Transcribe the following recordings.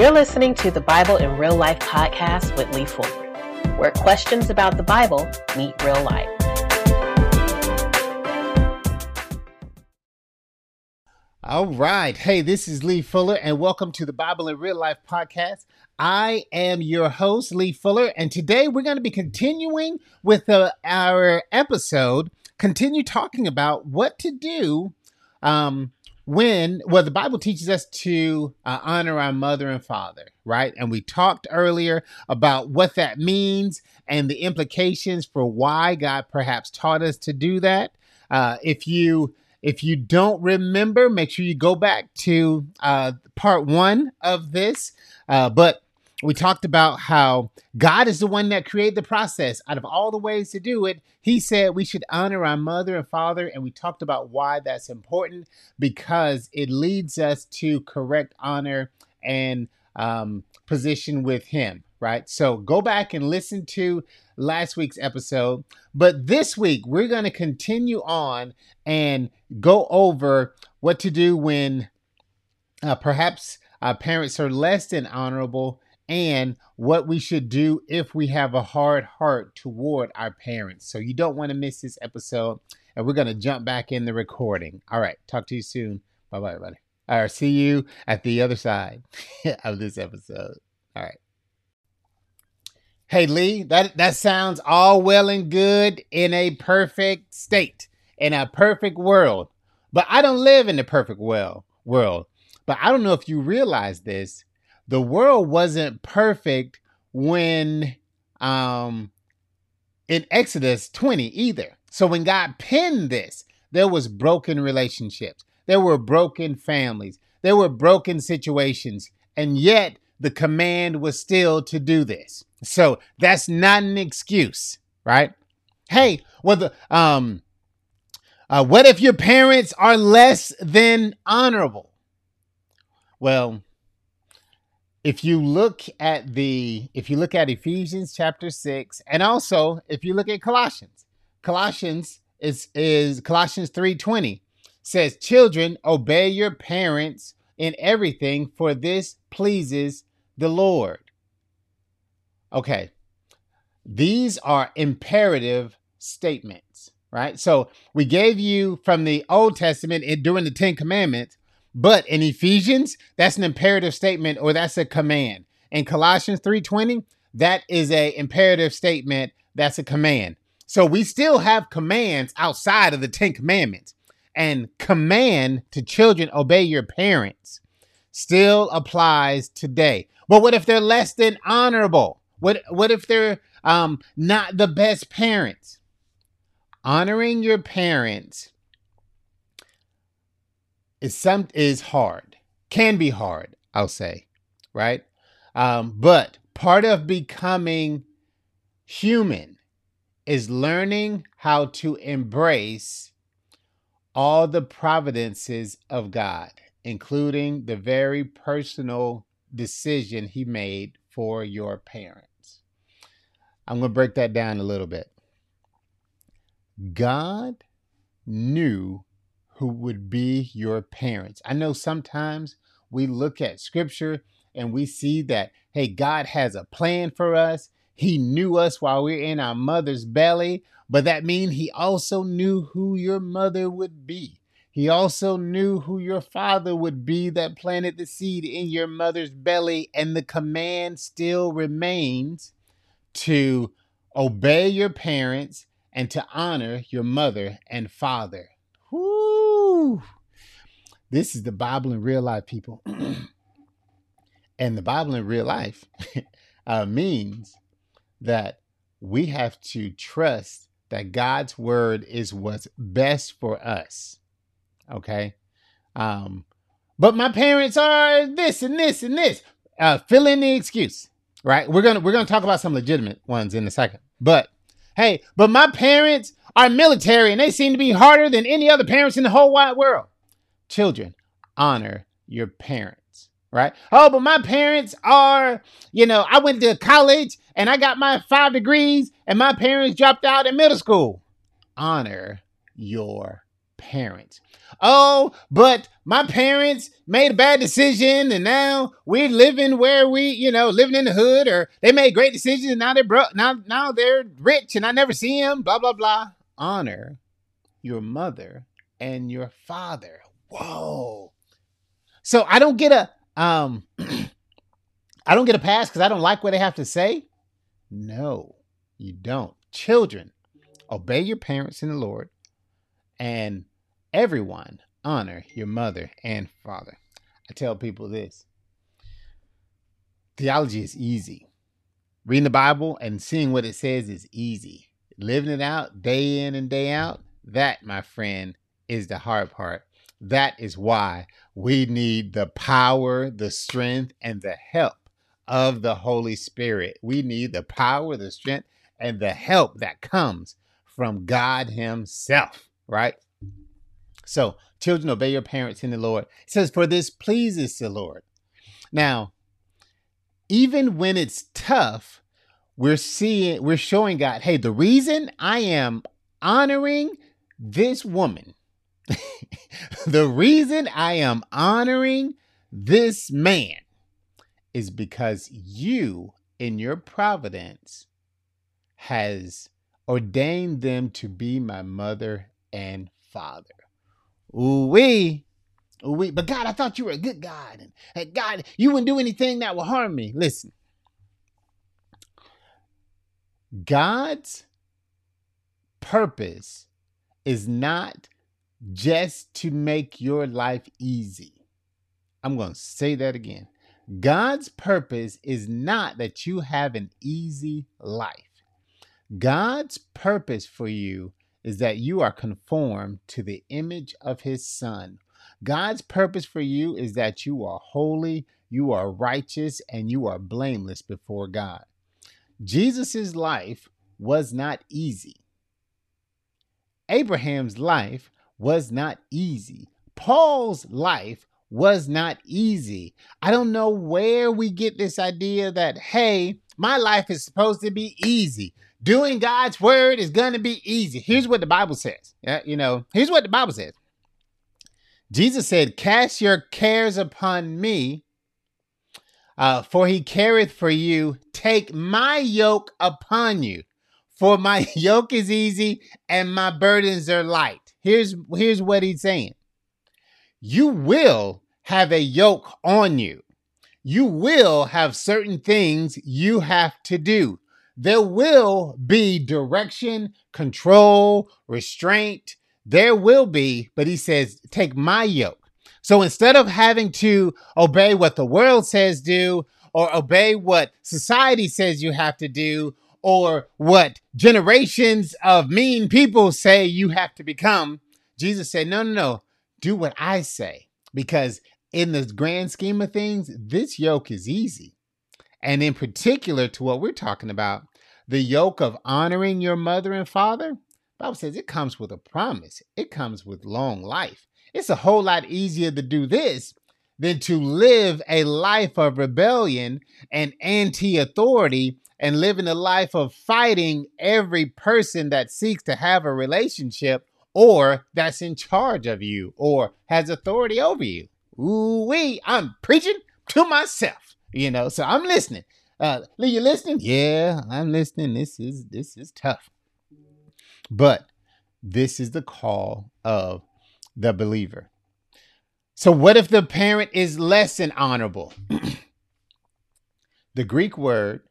You're listening to the Bible in Real Life podcast with Lee Fuller, where questions about the Bible meet real life. All right. Hey, this is Lee Fuller, and welcome to the Bible in Real Life podcast. I am your host, Lee Fuller, and today we're going to be continuing with uh, our episode, continue talking about what to do um, when, well, the Bible teaches us to uh, honor our mother and father, right? And we talked earlier about what that means and the implications for why God perhaps taught us to do that. Uh, if you if you don't remember, make sure you go back to uh, part one of this. Uh, but we talked about how God is the one that created the process. Out of all the ways to do it, He said we should honor our mother and father. And we talked about why that's important because it leads us to correct honor and um, position with Him, right? So go back and listen to last week's episode. But this week, we're going to continue on and go over what to do when uh, perhaps our parents are less than honorable and what we should do if we have a hard heart toward our parents. So you don't want to miss this episode. And we're going to jump back in the recording. All right. Talk to you soon. Bye bye, everybody. All right. See you at the other side of this episode. All right. Hey Lee, that that sounds all well and good in a perfect state, in a perfect world. But I don't live in the perfect world. World. But I don't know if you realize this. The world wasn't perfect when um in Exodus 20 either. So when God penned this, there was broken relationships. There were broken families. There were broken situations. And yet the command was still to do this. So that's not an excuse, right? Hey, well, the, um, uh, what if your parents are less than honorable? Well, if you look at the if you look at Ephesians chapter 6 and also if you look at Colossians Colossians is is Colossians 3:20 says children obey your parents in everything for this pleases the Lord. Okay. These are imperative statements, right? So we gave you from the Old Testament during the 10 commandments, but in Ephesians, that's an imperative statement or that's a command. In Colossians 3:20, that is a imperative statement, that's a command. So we still have commands outside of the 10 commandments. And command to children obey your parents still applies today. But what if they're less than honorable? What what if they're um, not the best parents? Honoring your parents is some is hard. Can be hard, I'll say, right? Um, but part of becoming human is learning how to embrace all the providences of God, including the very personal decision he made for your parents. I'm going to break that down a little bit. God knew who would be your parents. I know sometimes we look at scripture and we see that, hey, God has a plan for us. He knew us while we are in our mother's belly, but that means he also knew who your mother would be. He also knew who your father would be that planted the seed in your mother's belly, and the command still remains to obey your parents and to honor your mother and father. This is the Bible in real life, people. and the Bible in real life uh, means that we have to trust that God's word is what's best for us. Okay. Um, but my parents are this and this and this. Uh, fill in the excuse, right? We're gonna we're gonna talk about some legitimate ones in a second. But hey, but my parents are military and they seem to be harder than any other parents in the whole wide world. Children, honor your parents, right? Oh, but my parents are, you know, I went to college and I got my five degrees and my parents dropped out in middle school. Honor your parents. Oh, but my parents made a bad decision and now we're living where we, you know, living in the hood or they made great decisions and now they're bro- now now they're rich and I never see them, blah blah blah. Honor your mother and your father. Whoa. So I don't get a um I don't get a pass cuz I don't like what they have to say. No, you don't. Children, obey your parents in the Lord and everyone honor your mother and father. I tell people this theology is easy. Reading the Bible and seeing what it says is easy. Living it out day in and day out, that, my friend, is the hard part. That is why we need the power, the strength, and the help of the Holy Spirit. We need the power, the strength, and the help that comes from God Himself, right? So, children, obey your parents in the Lord. It says, For this pleases the Lord. Now, even when it's tough, we're seeing, we're showing God, hey, the reason I am honoring this woman, the reason I am honoring this man is because you, in your providence, has ordained them to be my mother and father. Ooh wee. Ooh wee. But God, I thought you were a good God. And hey, God, you wouldn't do anything that would harm me. Listen. God's purpose is not just to make your life easy. I'm going to say that again. God's purpose is not that you have an easy life. God's purpose for you is that you are conformed to the image of his son. God's purpose for you is that you are holy, you are righteous, and you are blameless before God. Jesus' life was not easy. Abraham's life was not easy. Paul's life was not easy. I don't know where we get this idea that, hey, my life is supposed to be easy. Doing God's word is going to be easy. Here's what the Bible says. Yeah, you know, here's what the Bible says. Jesus said, Cast your cares upon me, uh, for he careth for you. Take my yoke upon you, for my yoke is easy and my burdens are light. Here's, here's what he's saying you will have a yoke on you. You will have certain things you have to do. There will be direction, control, restraint. There will be, but he says, take my yoke. So instead of having to obey what the world says do, or obey what society says you have to do, or what generations of mean people say you have to become, Jesus said, no, no, no, do what I say. Because in the grand scheme of things, this yoke is easy. And in particular to what we're talking about, the yoke of honoring your mother and father, Bible says it comes with a promise. It comes with long life. It's a whole lot easier to do this than to live a life of rebellion and anti-authority and living a life of fighting every person that seeks to have a relationship or that's in charge of you or has authority over you. Ooh wee, I'm preaching to myself, you know. So I'm listening. Uh, Lee, you listening? Yeah, I'm listening. This is this is tough, but this is the call of the believer. So, what if the parent is less than honorable? the Greek word,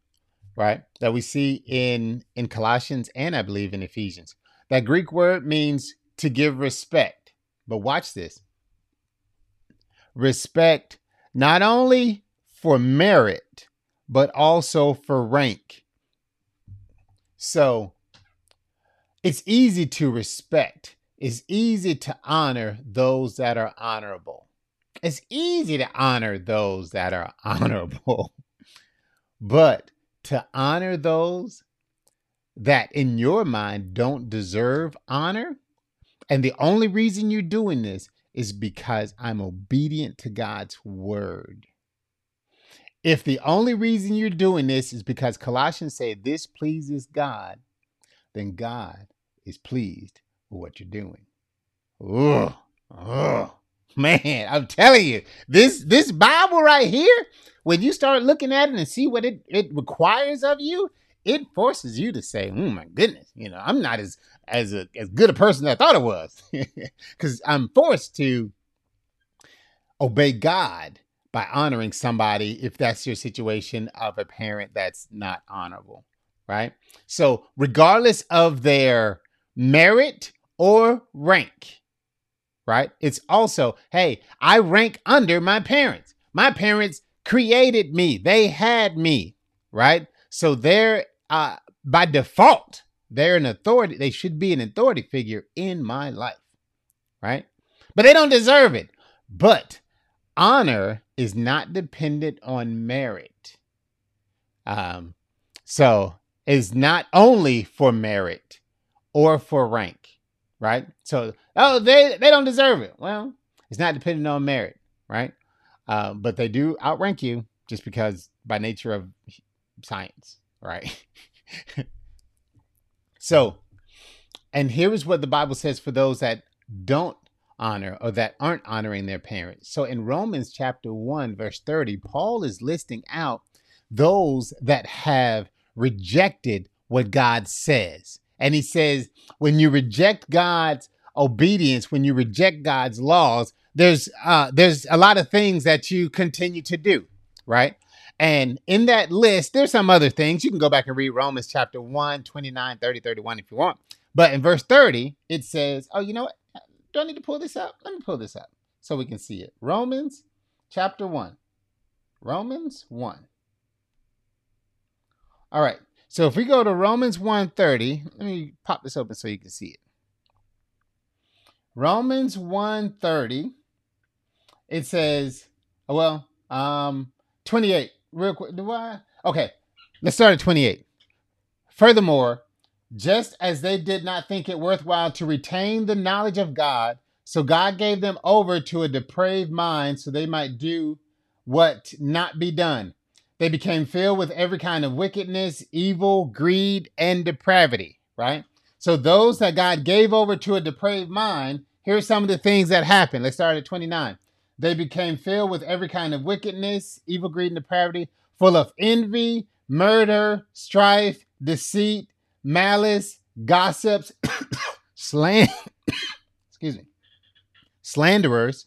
right, that we see in in Colossians and I believe in Ephesians, that Greek word means to give respect. But watch this respect not only for merit, but also for rank. So it's easy to respect, it's easy to honor those that are honorable. It's easy to honor those that are honorable. but to honor those that in your mind don't deserve honor, and the only reason you're doing this is because I'm obedient to God's word. If the only reason you're doing this is because Colossians say this pleases God, then God is pleased what you're doing. Ugh. Ugh. Man, I'm telling you, this this Bible right here, when you start looking at it and see what it, it requires of you, it forces you to say, "Oh my goodness, you know, I'm not as as a, as good a person as I thought I was," because I'm forced to obey God by honoring somebody if that's your situation of a parent that's not honorable, right? So, regardless of their merit or rank, right? It's also, hey, I rank under my parents. My parents created me, they had me, right? So, they're uh, by default, they're an authority. They should be an authority figure in my life, right? But they don't deserve it. But honor is not dependent on merit. Um, so it's not only for merit or for rank, right? So oh, they they don't deserve it. Well, it's not dependent on merit, right? Uh, but they do outrank you just because by nature of science, right? so, and here is what the Bible says for those that don't honor or that aren't honoring their parents. So in Romans chapter 1, verse 30, Paul is listing out those that have rejected what God says. And he says, when you reject God's obedience, when you reject God's laws, there's uh, there's a lot of things that you continue to do, right? And in that list, there's some other things. You can go back and read Romans chapter 1, 29, 30, 31 if you want. But in verse 30, it says, Oh, you know what? Do I need to pull this up? Let me pull this up so we can see it. Romans chapter 1. Romans 1. All right. So if we go to Romans 1:30, let me pop this open so you can see it. Romans 1:30 it says, oh, well, um 28 real quick. Do I? Okay. Let's start at 28. Furthermore, just as they did not think it worthwhile to retain the knowledge of God, so God gave them over to a depraved mind so they might do what not be done. They became filled with every kind of wickedness, evil, greed, and depravity, right? So those that God gave over to a depraved mind, here's some of the things that happened. Let's start at 29. They became filled with every kind of wickedness, evil, greed, and depravity, full of envy, murder, strife, deceit, malice, gossips, sland, excuse me, slanderers,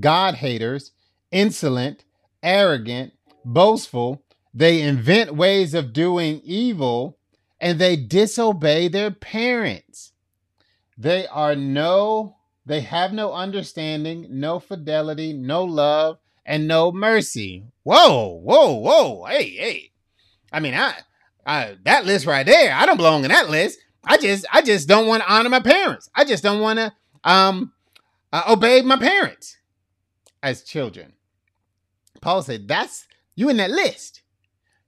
God haters, insolent, arrogant, boastful. They invent ways of doing evil and they disobey their parents. They are no, they have no understanding, no fidelity, no love, and no mercy. Whoa, whoa, whoa. Hey, hey. I mean, I I, that list right there, I don't belong in that list. I just, I just don't want to honor my parents. I just don't want to um, uh, obey my parents as children. Paul said, "That's you in that list.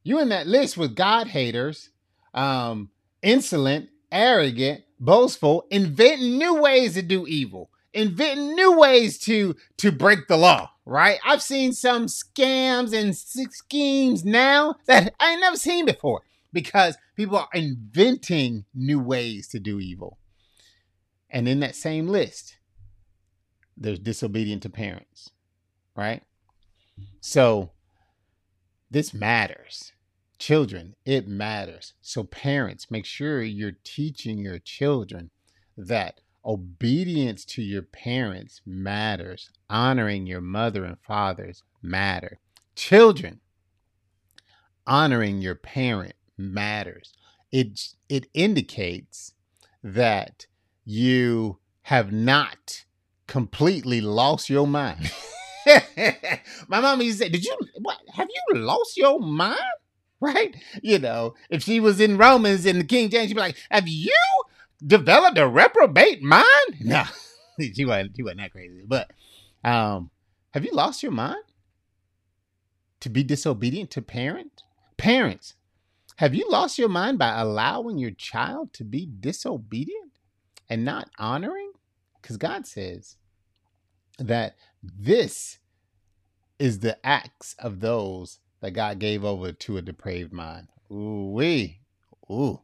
You in that list with God haters, um, insolent, arrogant, boastful, inventing new ways to do evil, inventing new ways to to break the law." Right? I've seen some scams and schemes now that I ain't never seen before because people are inventing new ways to do evil. And in that same list, there's disobedient to parents, right? So this matters. Children, it matters. So, parents, make sure you're teaching your children that obedience to your parents matters, honoring your mother and fathers matter. Children, honoring your parent matters. It it indicates that you have not completely lost your mind. My mom used to say, "Did you what? Have you lost your mind?" Right? You know, if she was in Romans in the King James, she'd be like, "Have you developed a reprobate mind?" No, she wasn't. She wasn't that crazy. But um, have you lost your mind to be disobedient to parent? Parents, have you lost your mind by allowing your child to be disobedient and not honoring? Because God says that this is the acts of those that God gave over to a depraved mind. Ooh, wee. Ooh.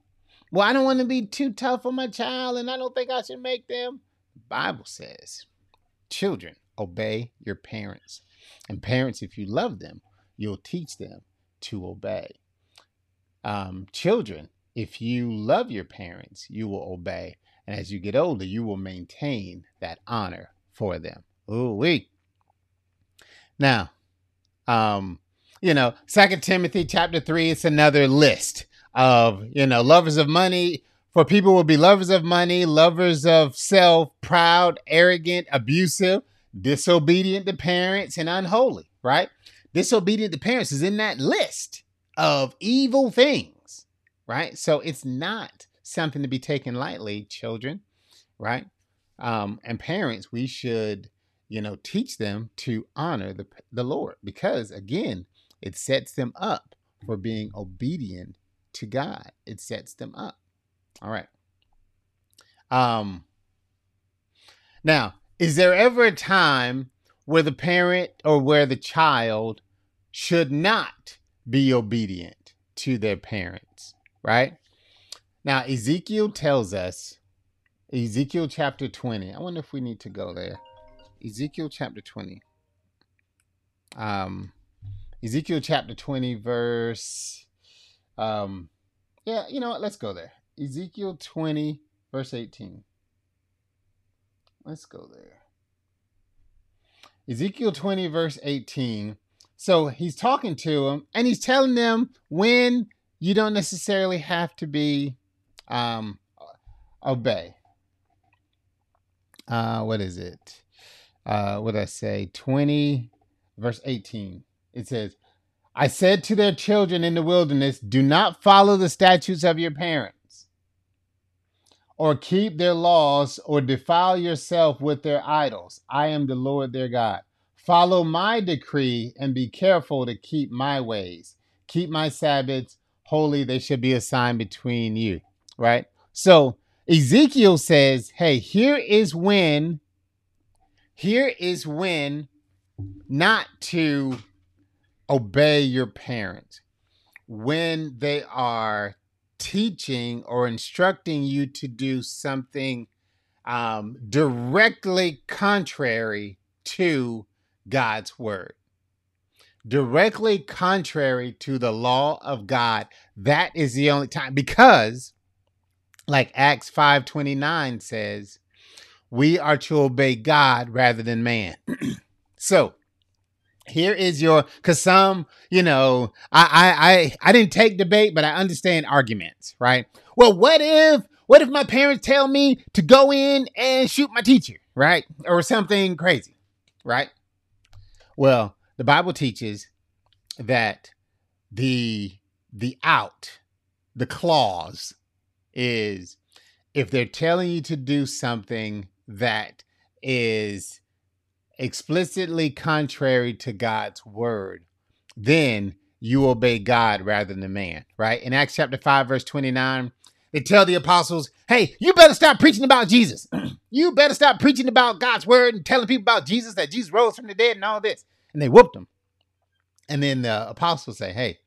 Well, I don't want to be too tough on my child and I don't think I should make them. The Bible says, children, obey your parents. And parents, if you love them, you'll teach them to obey. Um, children, if you love your parents, you will obey. And as you get older, you will maintain that honor for them. Ooh, wee. Now, um, you know, Second Timothy chapter three, it's another list of, you know, lovers of money. For people will be lovers of money, lovers of self, proud, arrogant, abusive, disobedient to parents, and unholy, right? Disobedient to parents is in that list of evil things, right? So it's not something to be taken lightly, children, right? Um, and parents, we should, you know, teach them to honor the, the Lord because, again, it sets them up for being obedient to God. It sets them up. All right. Um, now, is there ever a time where the parent or where the child should not be obedient to their parents, right? Now, Ezekiel tells us, Ezekiel chapter 20. I wonder if we need to go there. Ezekiel chapter 20. Um, Ezekiel chapter 20, verse, um, yeah, you know what? Let's go there. Ezekiel 20, verse 18. Let's go there. Ezekiel 20, verse 18. So he's talking to them and he's telling them when you don't necessarily have to be um, obey. Uh, what is it? Uh, what I say? 20, verse 18. It says, I said to their children in the wilderness, Do not follow the statutes of your parents, or keep their laws, or defile yourself with their idols. I am the Lord their God. Follow my decree and be careful to keep my ways. Keep my Sabbaths holy, they should be a sign between you right? So Ezekiel says, hey, here is when, here is when not to obey your parents when they are teaching or instructing you to do something um, directly contrary to God's word. Directly contrary to the law of God. That is the only time because like Acts 5:29 says, we are to obey God rather than man. so, here is your cuz some, you know, I I I I didn't take debate, but I understand arguments, right? Well, what if what if my parents tell me to go in and shoot my teacher, right? Or something crazy, right? Well, the Bible teaches that the the out, the clause is if they're telling you to do something that is explicitly contrary to God's word, then you obey God rather than the man, right? In Acts chapter 5, verse 29, they tell the apostles, hey, you better stop preaching about Jesus. you better stop preaching about God's word and telling people about Jesus, that Jesus rose from the dead and all this. And they whooped them. And then the apostles say, hey,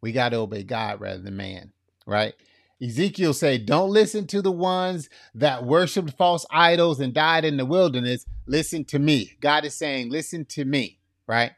we got to obey God rather than man, right? Ezekiel said, Don't listen to the ones that worshiped false idols and died in the wilderness. Listen to me. God is saying, Listen to me, right?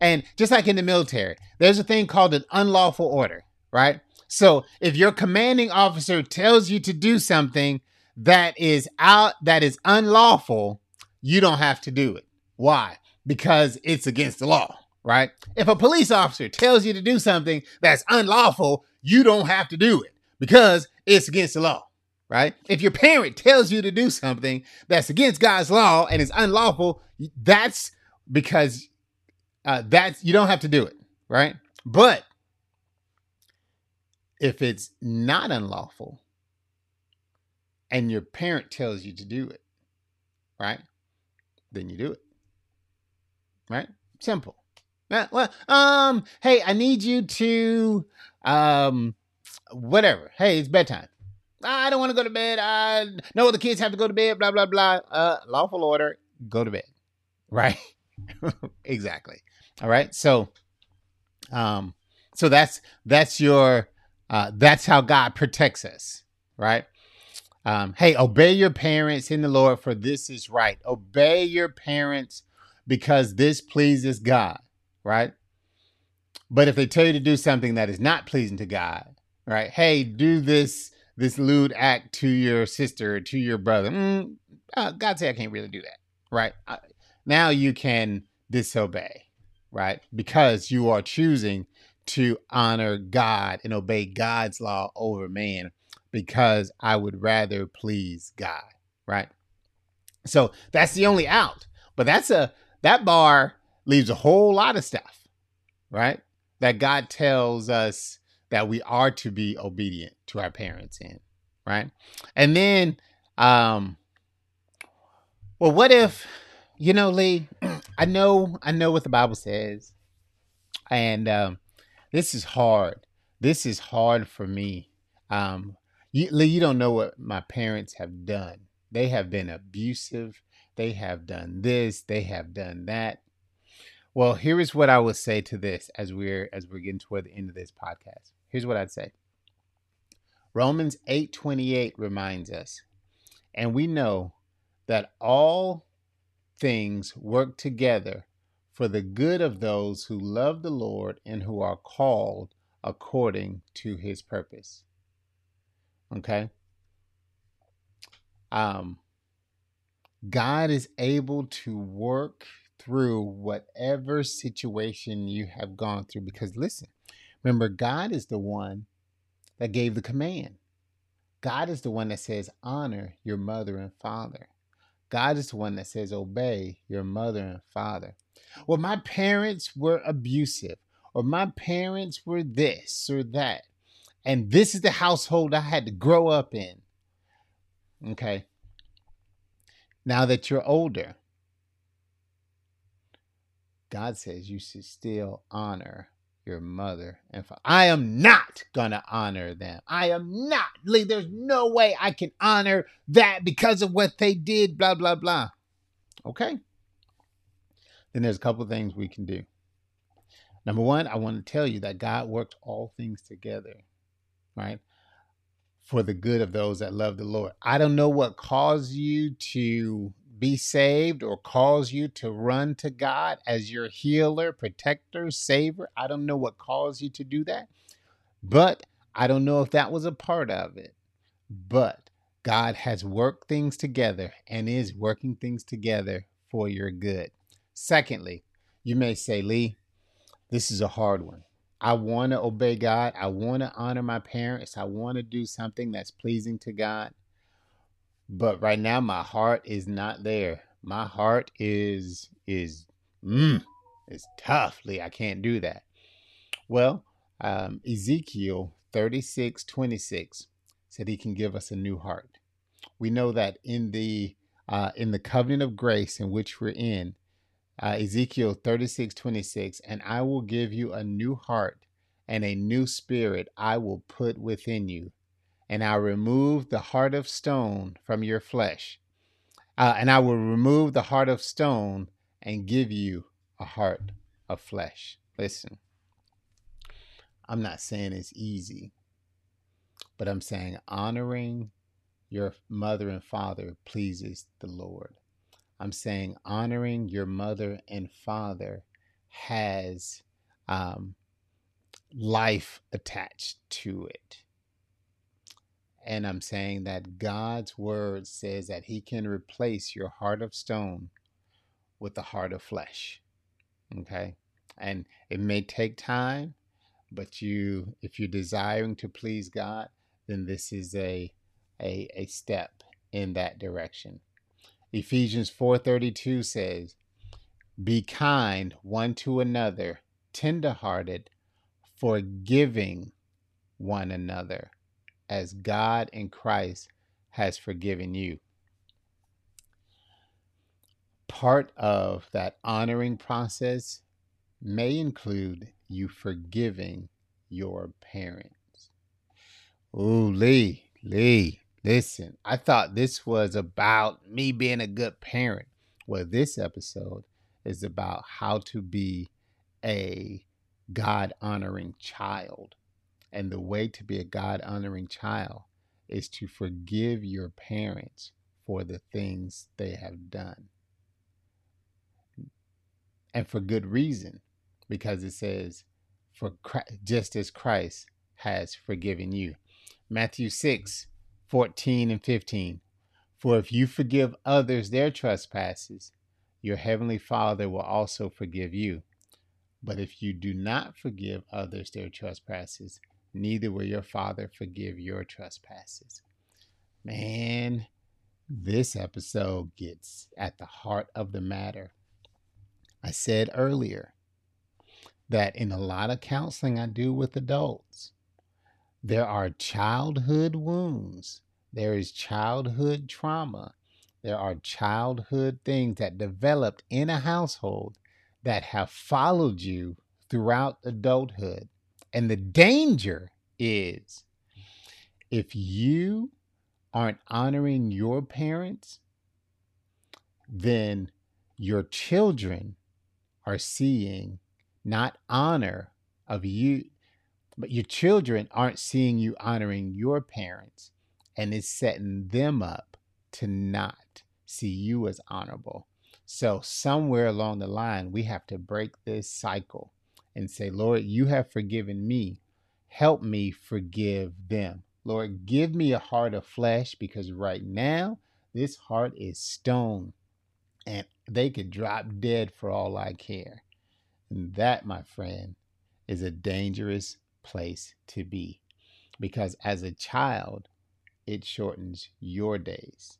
And just like in the military, there's a thing called an unlawful order, right? So if your commanding officer tells you to do something that is out, that is unlawful, you don't have to do it. Why? Because it's against the law, right? If a police officer tells you to do something that's unlawful, you don't have to do it because it's against the law, right? If your parent tells you to do something that's against God's law and is unlawful, that's because uh, that's you don't have to do it, right? But if it's not unlawful and your parent tells you to do it, right? Then you do it. Right? Simple. well, um, hey, I need you to um whatever. Hey, it's bedtime. I don't want to go to bed. I know the kids have to go to bed. Blah blah blah. Uh, lawful order. Go to bed. Right. exactly. All right. So, um, so that's that's your uh, that's how God protects us. Right. Um, hey, obey your parents in the Lord, for this is right. Obey your parents because this pleases God, right? But if they tell you to do something that is not pleasing to God, right? Hey, do this this lewd act to your sister to your brother. Mm, uh, God say I can't really do that, right? Uh, now you can disobey, right? Because you are choosing to honor God and obey God's law over man because I would rather please God, right? So that's the only out. But that's a that bar leaves a whole lot of stuff, right? That God tells us that we are to be obedient to our parents in, right? And then um well what if you know Lee, I know I know what the Bible says. And um this is hard. This is hard for me. Um you, Lee, you don't know what my parents have done. They have been abusive. They have done this. They have done that. Well, here is what I would say to this as we're as we're getting toward the end of this podcast. Here's what I'd say. Romans 8:28 reminds us, and we know that all things work together for the good of those who love the Lord and who are called according to his purpose. Okay? Um God is able to work through whatever situation you have gone through because listen, remember God is the one that gave the command. God is the one that says honor your mother and father. God is the one that says obey your mother and father. Well, my parents were abusive, or my parents were this or that. And this is the household I had to grow up in. Okay. Now that you're older, God says you should still honor your mother and father. I am not going to honor them. I am not. There's no way I can honor that because of what they did, blah, blah, blah. Okay. Then there's a couple things we can do. Number one, I want to tell you that God worked all things together right? For the good of those that love the Lord. I don't know what caused you to be saved or cause you to run to God as your healer, protector, savior. I don't know what caused you to do that, but I don't know if that was a part of it. But God has worked things together and is working things together for your good. Secondly, you may say, Lee, this is a hard one. I want to obey God. I want to honor my parents. I want to do something that's pleasing to God. But right now my heart is not there. My heart is is mm, it's toughly. I can't do that. Well, um, Ezekiel 36, 26 said he can give us a new heart. We know that in the uh, in the covenant of grace in which we're in, uh, Ezekiel 36, 26, and I will give you a new heart and a new spirit I will put within you. And I remove the heart of stone from your flesh. Uh, and I will remove the heart of stone and give you a heart of flesh. Listen, I'm not saying it's easy, but I'm saying honoring your mother and father pleases the Lord. I'm saying honoring your mother and father has um, life attached to it. And I'm saying that God's word says that He can replace your heart of stone with a heart of flesh. Okay. And it may take time, but you, if you're desiring to please God, then this is a, a, a step in that direction. Ephesians 4:32 says, "Be kind one to another, tenderhearted, forgiving one another, as God in Christ has forgiven you." Part of that honoring process may include you forgiving your parents. Ooh, Lee, Lee, Listen, I thought this was about me being a good parent. Well, this episode is about how to be a God honoring child. And the way to be a God honoring child is to forgive your parents for the things they have done. And for good reason, because it says, for Christ, just as Christ has forgiven you. Matthew 6, 14 and 15. For if you forgive others their trespasses, your heavenly Father will also forgive you. But if you do not forgive others their trespasses, neither will your Father forgive your trespasses. Man, this episode gets at the heart of the matter. I said earlier that in a lot of counseling I do with adults, there are childhood wounds, there is childhood trauma, there are childhood things that developed in a household that have followed you throughout adulthood. And the danger is if you aren't honoring your parents, then your children are seeing not honor of you, but your children aren't seeing you honoring your parents, and it's setting them up to not see you as honorable. So, somewhere along the line, we have to break this cycle and say, Lord, you have forgiven me. Help me forgive them. Lord, give me a heart of flesh because right now, this heart is stone and they could drop dead for all I care. And that, my friend, is a dangerous place to be because as a child, it shortens your days.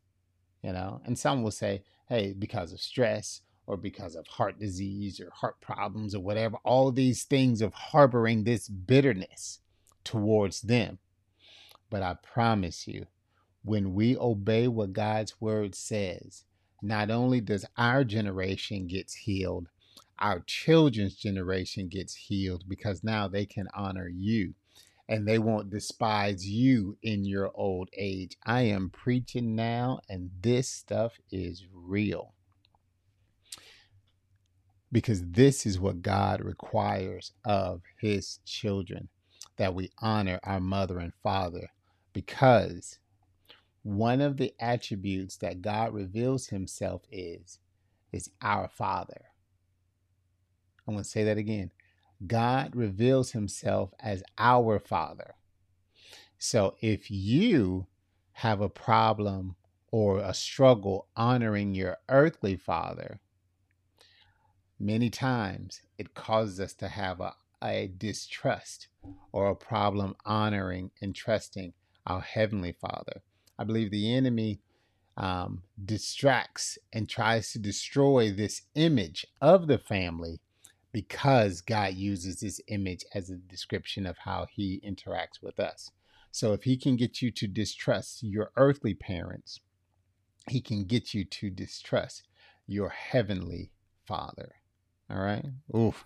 You know, and some will say, hey, because of stress or because of heart disease or heart problems or whatever, all these things of harboring this bitterness towards them. But I promise you, when we obey what God's word says, not only does our generation gets healed, our children's generation gets healed because now they can honor you and they won't despise you in your old age. I am preaching now, and this stuff is real. Because this is what God requires of his children that we honor our mother and father. Because one of the attributes that God reveals himself is is our father. I'm going to say that again. God reveals himself as our Father. So if you have a problem or a struggle honoring your earthly father, many times it causes us to have a, a distrust or a problem honoring and trusting our heavenly father. I believe the enemy um, distracts and tries to destroy this image of the family because God uses this image as a description of how he interacts with us. So if he can get you to distrust your earthly parents, he can get you to distrust your heavenly father. All right? Oof.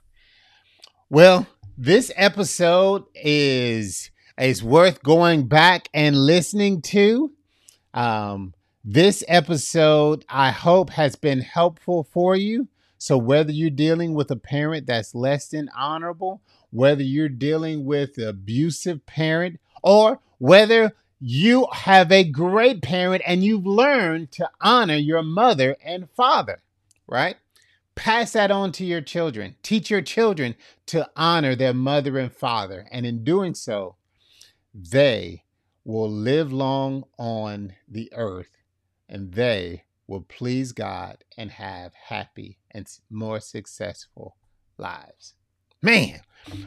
Well, this episode is is worth going back and listening to. Um, this episode, I hope, has been helpful for you. So, whether you're dealing with a parent that's less than honorable, whether you're dealing with an abusive parent, or whether you have a great parent and you've learned to honor your mother and father, right? Pass that on to your children. Teach your children to honor their mother and father. And in doing so, they will live long on the earth and they will please God and have happy and more successful lives. Man,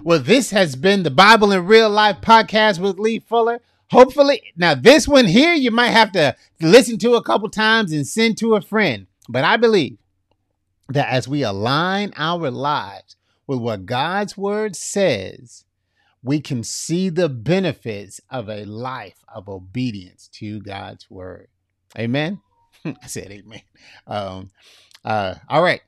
well, this has been the Bible in Real Life podcast with Lee Fuller. Hopefully, now this one here you might have to listen to a couple times and send to a friend. But I believe that as we align our lives with what God's word says, we can see the benefits of a life of obedience to God's word. Amen. I said amen. Um, uh, all right.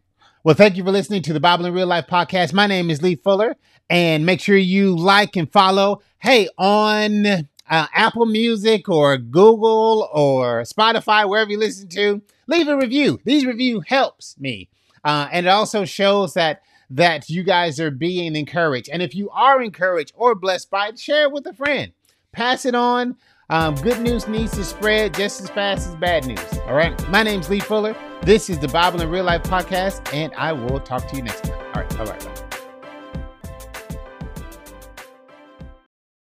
Well, thank you for listening to the Bible in Real Life podcast. My name is Lee Fuller, and make sure you like and follow. Hey, on uh, Apple Music or Google or Spotify, wherever you listen to, leave a review. These review helps me, uh, and it also shows that that you guys are being encouraged. And if you are encouraged or blessed by it, share it with a friend. Pass it on Um, good news needs to spread just as fast as bad news. All right. My name's Lee Fuller. This is the Bible in Real Life podcast, and I will talk to you next time. All right. Right. Bye.